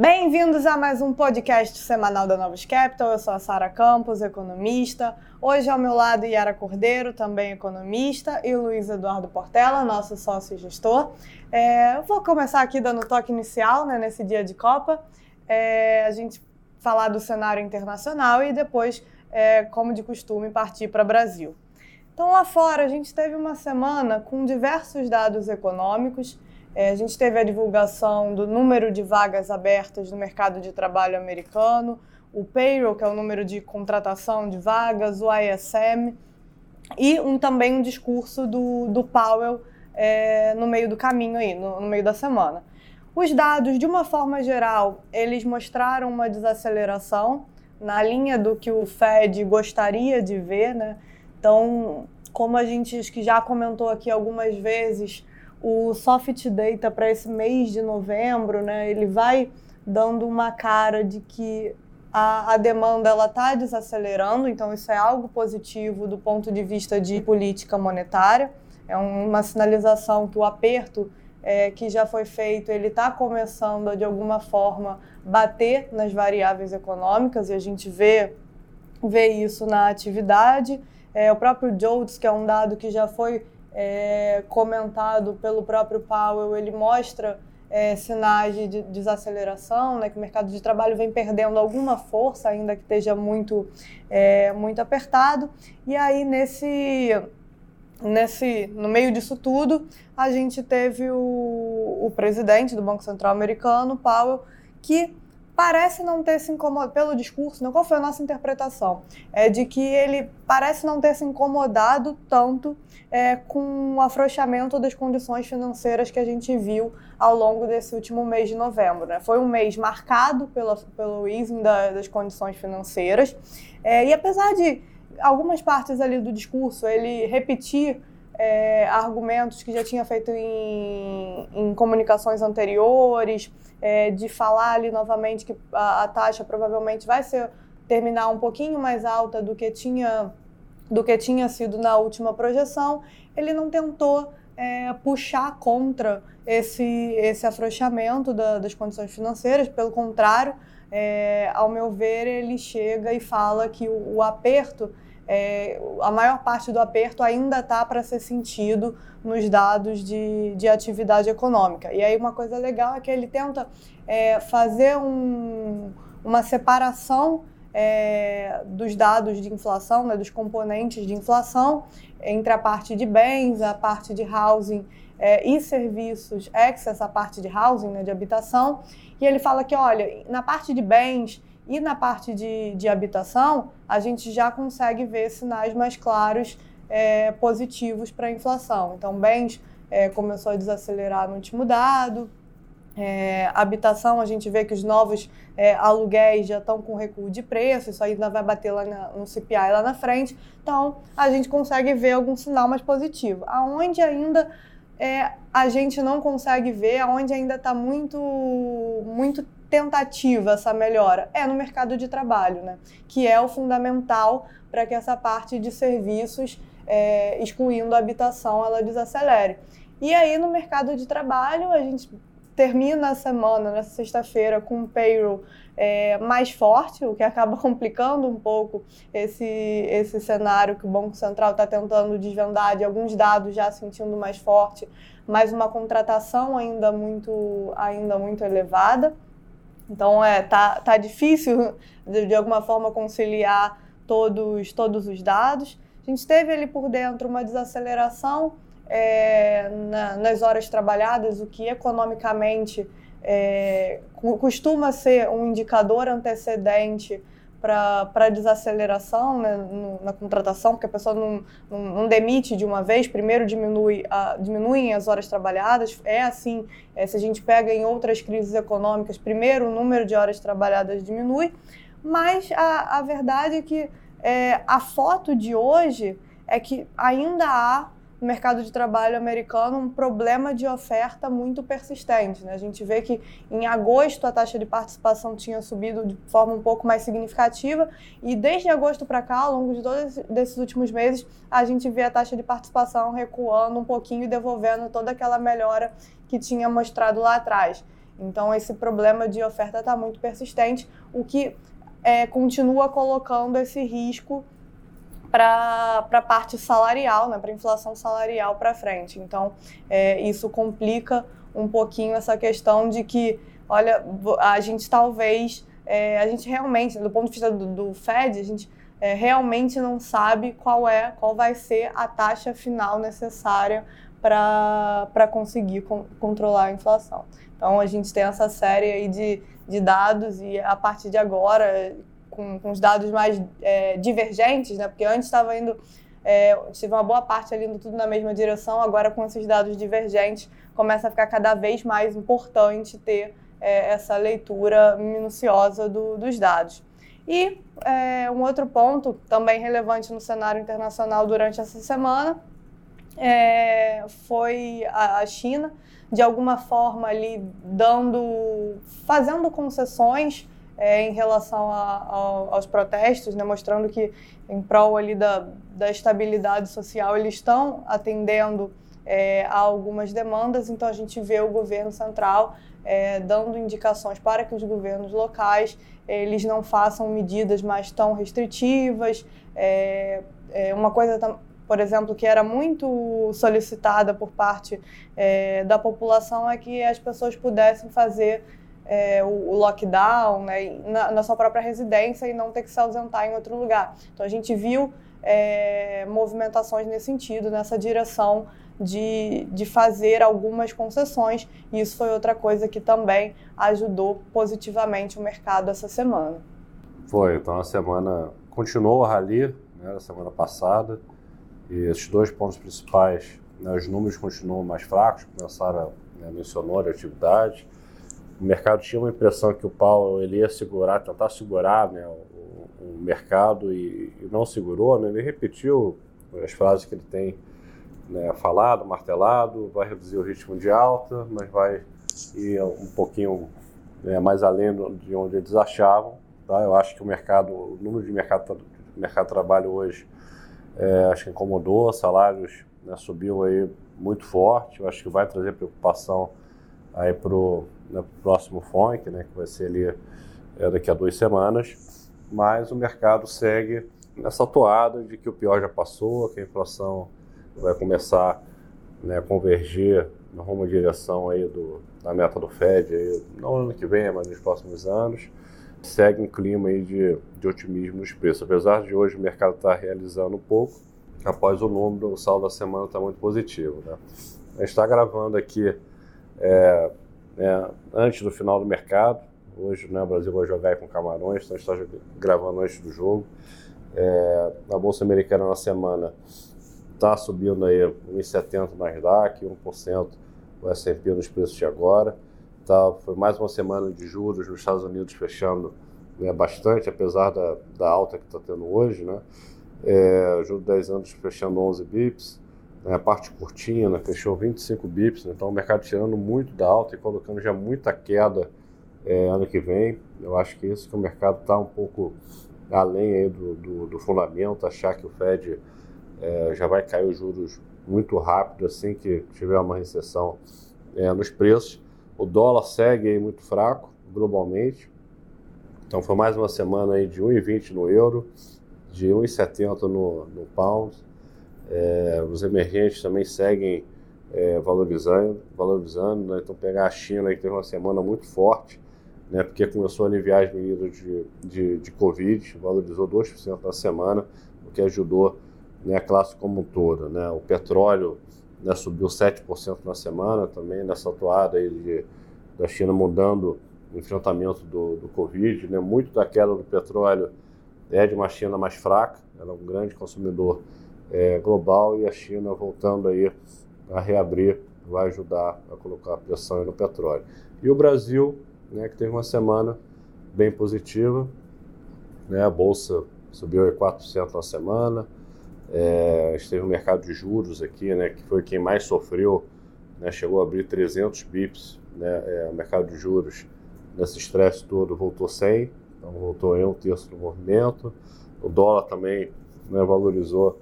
Bem-vindos a mais um podcast semanal da Novos Capital. Eu sou a Sara Campos, economista. Hoje ao meu lado Yara Cordeiro, também economista, e Luiz Eduardo Portela, nosso sócio gestor. É, vou começar aqui dando toque inicial né, nesse dia de Copa. É, a gente falar do cenário internacional e depois, é, como de costume, partir para o Brasil. Então, lá fora, a gente teve uma semana com diversos dados econômicos a gente teve a divulgação do número de vagas abertas no mercado de trabalho americano, o payroll, que é o número de contratação de vagas, o ISM, e um, também um discurso do, do Powell é, no meio do caminho aí, no, no meio da semana. Os dados, de uma forma geral, eles mostraram uma desaceleração na linha do que o Fed gostaria de ver, né? Então, como a gente que já comentou aqui algumas vezes, o soft data para esse mês de novembro, né, ele vai dando uma cara de que a, a demanda ela está desacelerando, então isso é algo positivo do ponto de vista de política monetária. É uma sinalização que o aperto é, que já foi feito ele está começando a, de alguma forma bater nas variáveis econômicas e a gente vê vê isso na atividade. É, o próprio JOLTS, que é um dado que já foi é, comentado pelo próprio Powell, ele mostra é, sinais de desaceleração, né, que o mercado de trabalho vem perdendo alguma força, ainda que esteja muito, é, muito apertado. E aí, nesse, nesse, no meio disso tudo, a gente teve o, o presidente do Banco Central americano, Powell, que parece não ter se incomodado, pelo discurso, né, qual foi a nossa interpretação? É de que ele parece não ter se incomodado tanto é, com o afrouxamento das condições financeiras que a gente viu ao longo desse último mês de novembro. Né? Foi um mês marcado pela, pelo easing da, das condições financeiras, é, e apesar de algumas partes ali do discurso ele repetir é, argumentos que já tinha feito em, em comunicações anteriores, é, de falar ali novamente que a, a, taxa provavelmente vai ser terminar um pouquinho mais alta do que tinha do que tinha sido na última projeção, ele não tentou é, puxar contra esse, esse afrouxamento da, das condições financeiras, pelo contrário, é, ao meu ver, ele chega e fala que o, o aperto é, a maior parte do aperto ainda está para ser sentido nos dados de, de atividade econômica. E aí uma coisa legal é que ele tenta é, fazer um, uma separação é, dos dados de inflação, né, dos componentes de inflação, entre a parte de bens, a parte de housing é, e serviços, ex essa parte de housing, né, de habitação. E ele fala que, olha, na parte de bens e na parte de, de habitação, a gente já consegue ver sinais mais claros é, positivos para a inflação. Então, bens é, começou a desacelerar no último dado. É, habitação, a gente vê que os novos é, aluguéis já estão com recuo de preço, isso ainda vai bater lá na, no CPI lá na frente. Então, a gente consegue ver algum sinal mais positivo. Aonde ainda é, a gente não consegue ver, aonde ainda está muito, muito tentativa essa melhora? É no mercado de trabalho, né? que é o fundamental para que essa parte de serviços, é, excluindo a habitação, ela desacelere. E aí, no mercado de trabalho, a gente termina a semana, nessa sexta-feira, com um payroll é, mais forte, o que acaba complicando um pouco esse, esse cenário que o Banco Central está tentando desvendar de alguns dados já sentindo mais forte, mas uma contratação ainda muito, ainda muito elevada. Então é tá, tá difícil de, de alguma forma conciliar todos todos os dados. A gente teve ali por dentro uma desaceleração é, na, nas horas trabalhadas, o que economicamente é, costuma ser um indicador antecedente para desaceleração né, na contratação, porque a pessoa não, não, não, demite de uma vez, primeiro diminui a, diminuem as horas trabalhadas. É assim, é, se a gente pega em outras crises econômicas, primeiro o número de horas trabalhadas diminui, mas a, a verdade é que é, a foto de hoje é que ainda há no mercado de trabalho americano um problema de oferta muito persistente. Né? A gente vê que em agosto a taxa de participação tinha subido de forma um pouco mais significativa e desde agosto para cá, ao longo de todos esses últimos meses, a gente vê a taxa de participação recuando um pouquinho e devolvendo toda aquela melhora que tinha mostrado lá atrás. Então, esse problema de oferta está muito persistente, o que é, continua colocando esse risco para a parte salarial, né, para inflação salarial para frente. Então, é, isso complica um pouquinho essa questão de que, olha, a gente talvez, é, a gente realmente, do ponto de vista do, do Fed, a gente é, realmente não sabe qual é, qual vai ser a taxa final necessária para conseguir com, controlar a inflação. Então, a gente tem essa série aí de, de dados e a partir de agora, com, com os dados mais é, divergentes, né? porque antes estava indo, é, tive uma boa parte ali indo tudo na mesma direção, agora com esses dados divergentes, começa a ficar cada vez mais importante ter é, essa leitura minuciosa do, dos dados. E é, um outro ponto também relevante no cenário internacional durante essa semana é, foi a, a China, de alguma forma ali dando, fazendo concessões é, em relação a, a, aos protestos, né, mostrando que em prol ali da, da estabilidade social eles estão atendendo é, a algumas demandas, então a gente vê o governo central é, dando indicações para que os governos locais eles não façam medidas mais tão restritivas. É, é uma coisa, por exemplo, que era muito solicitada por parte é, da população é que as pessoas pudessem fazer é, o, o, lockdown né, na, na, sua própria residência e não ter que se ausentar em outro lugar. Então a gente viu é, movimentações nesse sentido, nessa direção de, de fazer algumas concessões, e isso foi outra coisa que também ajudou positivamente o mercado essa semana. Foi, então a semana continuou a rally, né, a semana passada, e esses dois pontos principais, né, os números continuam mais fracos, começaram, né, mencionou a atividade, o mercado tinha uma impressão que o Paulo ele ia segurar, tentar segurar né, o, o mercado e, e, não segurou, né, ele repetiu as frases que ele tem né, falado, martelado, vai reduzir o ritmo de alta, mas vai ir um pouquinho né, mais além de onde eles achavam. Tá? Eu acho que o mercado, o número de mercado, mercado de trabalho hoje, é, acho que incomodou, salários né, subiu aí muito forte, eu acho que vai trazer preocupação aí para o né, próximo FONC, né, que vai ser ali é, daqui a duas semanas, mas o mercado segue nessa toada de que o pior já passou, que a inflação vai começar né, a convergir rumo direção aí do, da meta do Fed, aí, não no ano que vem, mas nos próximos anos. Segue um clima aí de, de otimismo nos preços. Apesar de hoje o mercado estar tá realizando um pouco, após o número, o saldo da semana está muito positivo. Né? A gente está gravando aqui é, é, antes do final do mercado. Hoje né, o Brasil vai jogar com Camarões, então a gente está gravando antes do jogo. É, a Bolsa Americana na semana está subindo aí 1,70 no Nasdaq, 1% o S&P nos preços de agora. Tá, foi mais uma semana de juros nos Estados Unidos fechando né, bastante, apesar da, da alta que está tendo hoje. Né? É, juros de 10 anos fechando 11 bips. Né, a parte curtinha fechou 25 bips, né, então o mercado tirando muito da alta e colocando já muita queda é, ano que vem. Eu acho que isso que o mercado está um pouco além do, do, do fundamento, achar que o Fed é, já vai cair os juros muito rápido assim que tiver uma recessão é, nos preços. O dólar segue muito fraco globalmente. Então foi mais uma semana aí de 1,20 no euro, de 1,70 no, no pound. É, os emergentes também seguem é, valorizando, valorizando né? então pegar a China que teve uma semana muito forte, né? porque começou a aliviar as medidas de, de, de Covid, valorizou 2% na semana, o que ajudou né, a classe como um todo. Né? O petróleo né, subiu 7% na semana também, nessa atuada aí de, da China mudando o enfrentamento do, do Covid. Né? Muito da queda do petróleo é de uma China mais fraca, ela é um grande consumidor é, global e a China voltando aí a reabrir vai ajudar a colocar pressão no petróleo. E o Brasil, né, que teve uma semana bem positiva, né, a bolsa subiu 4% na semana, é, a gente teve o mercado de juros aqui, né, que foi quem mais sofreu, né, chegou a abrir 300 bips, né, é, o mercado de juros nesse estresse todo voltou 100, então voltou em um terço do movimento. O dólar também né, valorizou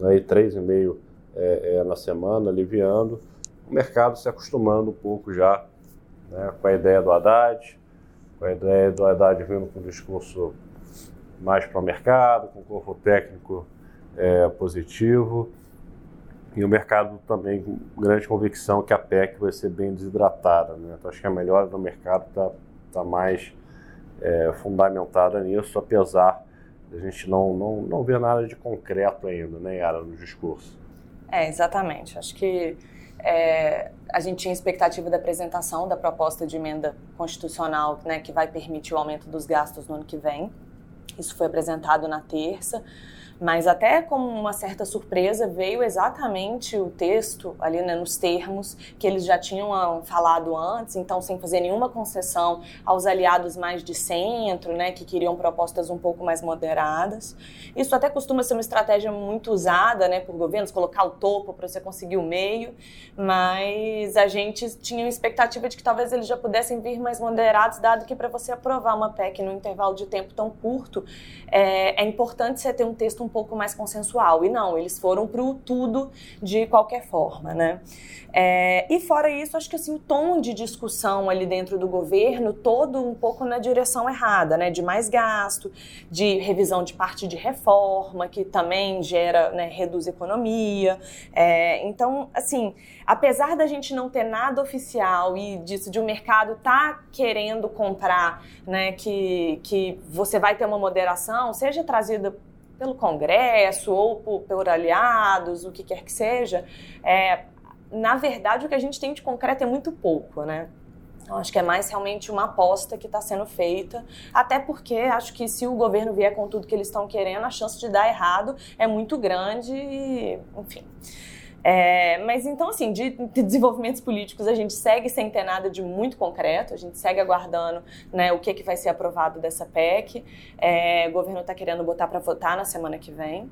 né, 3,5 é, é, na semana, aliviando. O mercado se acostumando um pouco já né, com a ideia do Haddad, com a ideia do Haddad vindo com um discurso mais para o mercado, com corpo técnico é, positivo, e o mercado também com grande convicção que a PEC vai ser bem desidratada. Né? Então, acho que a melhora do mercado está tá mais é, fundamentada nisso, apesar a gente não, não, não ver nada de concreto ainda, né, Yara, no discurso. É, exatamente. Acho que é, a gente tinha expectativa da apresentação da proposta de emenda constitucional né, que vai permitir o aumento dos gastos no ano que vem. Isso foi apresentado na terça. Mas até como uma certa surpresa veio exatamente o texto ali né, nos termos que eles já tinham ah, falado antes, então sem fazer nenhuma concessão aos aliados mais de centro, né, que queriam propostas um pouco mais moderadas. Isso até costuma ser uma estratégia muito usada, né, por governos colocar o topo para você conseguir o meio, mas a gente tinha uma expectativa de que talvez eles já pudessem vir mais moderados, dado que para você aprovar uma PEC num intervalo de tempo tão curto, é, é importante você ter um texto um pouco mais consensual. E não, eles foram para o tudo de qualquer forma, né? É, e fora isso, acho que assim, o tom de discussão ali dentro do governo, todo um pouco na direção errada, né? De mais gasto, de revisão de parte de reforma, que também gera, né, reduz economia. É, então, assim, apesar da gente não ter nada oficial e disso de o um mercado tá querendo comprar, né, que, que você vai ter uma moderação, seja trazida pelo Congresso ou por, por aliados, o que quer que seja, é, na verdade o que a gente tem de concreto é muito pouco, né? Então, acho que é mais realmente uma aposta que está sendo feita, até porque acho que se o governo vier com tudo que eles estão querendo, a chance de dar errado é muito grande, enfim. É, mas então, assim, de, de, desenvolvimentos políticos, a gente segue sem ter nada de muito concreto, a gente segue aguardando né, o que, que vai ser aprovado dessa PEC. É, o governo está querendo botar para votar na semana que vem.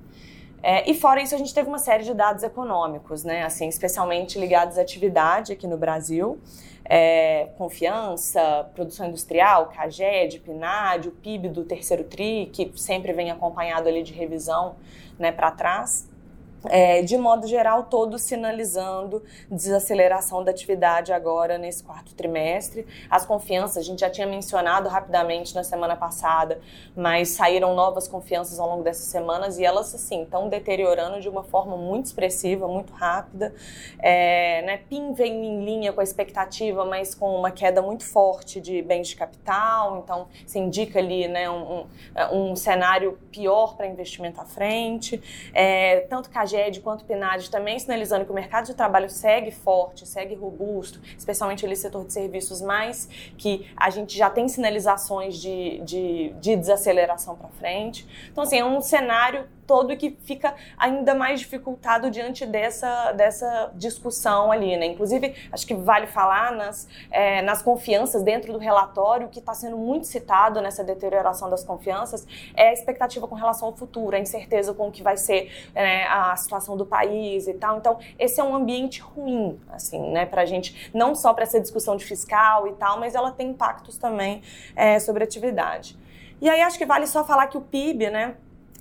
É, e fora isso, a gente teve uma série de dados econômicos, né, assim, especialmente ligados à atividade aqui no Brasil. É, confiança, produção industrial, CAGED, PNAD, o PIB do terceiro TRI, que sempre vem acompanhado ali de revisão né, para trás é, de modo geral, todos sinalizando desaceleração da atividade agora nesse quarto trimestre. As confianças, a gente já tinha mencionado rapidamente na semana passada, mas saíram novas confianças ao longo dessas semanas e elas, assim, estão deteriorando de uma forma muito expressiva, muito rápida. É, né, PIN vem em linha com a expectativa, mas com uma queda muito forte de bens de capital, então se indica ali né, um, um, um cenário pior para investimento à frente. É, tanto que a CAGED quanto PNAD também sinalizando que o mercado de trabalho segue forte, segue robusto, especialmente ali setor de serviços, mais que a gente já tem sinalizações de, de, de desaceleração para frente. Então, assim, é um cenário todo que fica ainda mais dificultado diante dessa, dessa discussão ali, né? Inclusive, acho que vale falar nas, é, nas confianças dentro do relatório, que está sendo muito citado nessa deterioração das confianças, é a expectativa com relação ao futuro, a incerteza com o que vai ser é, a situação do país e tal. Então, esse é um ambiente ruim, assim, né, para a gente, não só para essa discussão de fiscal e tal, mas ela tem impactos também é, sobre a atividade. E aí acho que vale só falar que o PIB, né,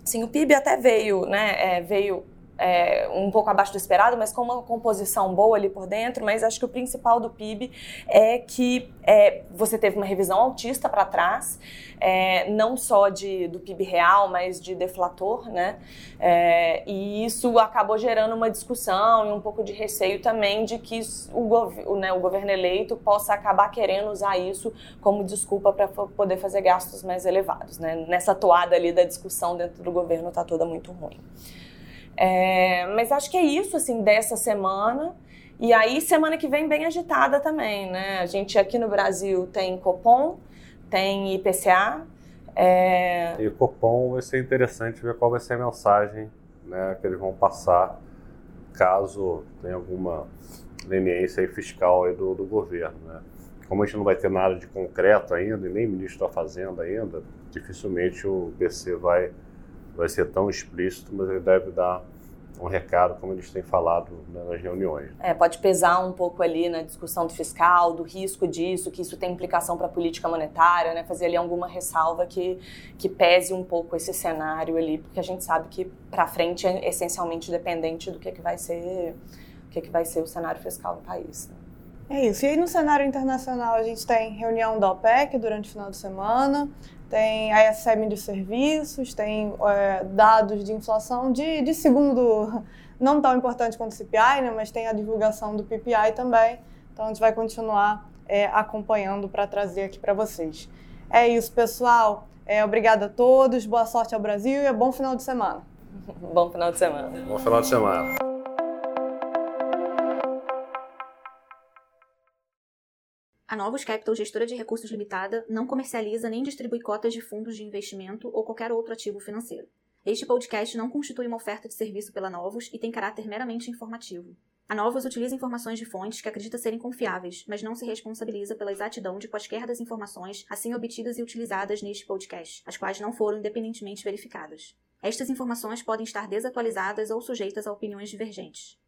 Sim, o PIB até veio, né, é, veio é, um pouco abaixo do esperado, mas com uma composição boa ali por dentro. Mas acho que o principal do PIB é que é, você teve uma revisão altista para trás, é, não só de, do PIB real, mas de deflator, né? É, e isso acabou gerando uma discussão e um pouco de receio também de que o, gov o, né, o governo eleito possa acabar querendo usar isso como desculpa para poder fazer gastos mais elevados. Né? Nessa toada ali da discussão dentro do governo está toda muito ruim. É, mas acho que é isso, assim, dessa semana. E aí, semana que vem, bem agitada também, né? A gente aqui no Brasil tem Copom, tem IPCA. É... E o Copom vai ser interessante ver qual vai ser a mensagem né, que eles vão passar caso tenha alguma leniência aí fiscal aí do, do governo, né? Como a gente não vai ter nada de concreto ainda, e nem ministro da Fazenda ainda, dificilmente o BC vai vai ser tão explícito, mas ele deve dar um recado, como eles têm falado nas reuniões. É, pode pesar um pouco ali na discussão do fiscal, do risco disso, que isso tem implicação para a política monetária, né? fazer ali alguma ressalva que, que pese um pouco esse cenário ali, porque a gente sabe que para frente é essencialmente dependente do que, que vai ser o que, que vai ser o cenário fiscal do país. Né? É isso. E aí no cenário internacional a gente tem reunião da OPEC durante o final de semana, tem a ISM de serviços, tem é, dados de inflação de, de segundo, não tão importante quanto o CPI, né, mas tem a divulgação do PPI também. Então a gente vai continuar é, acompanhando para trazer aqui para vocês. É isso, pessoal. É, obrigada a todos, boa sorte ao Brasil e bom final de semana. bom final de semana. Bom final de semana. A Novos Capital, gestora de recursos limitada, não comercializa nem distribui cotas de fundos de investimento ou qualquer outro ativo financeiro. Este podcast não constitui uma oferta de serviço pela Novos e tem caráter meramente informativo. A Novos utiliza informações de fontes que acredita serem confiáveis, mas não se responsabiliza pela exatidão de quaisquer das informações assim obtidas e utilizadas neste podcast, as quais não foram independentemente verificadas. Estas informações podem estar desatualizadas ou sujeitas a opiniões divergentes.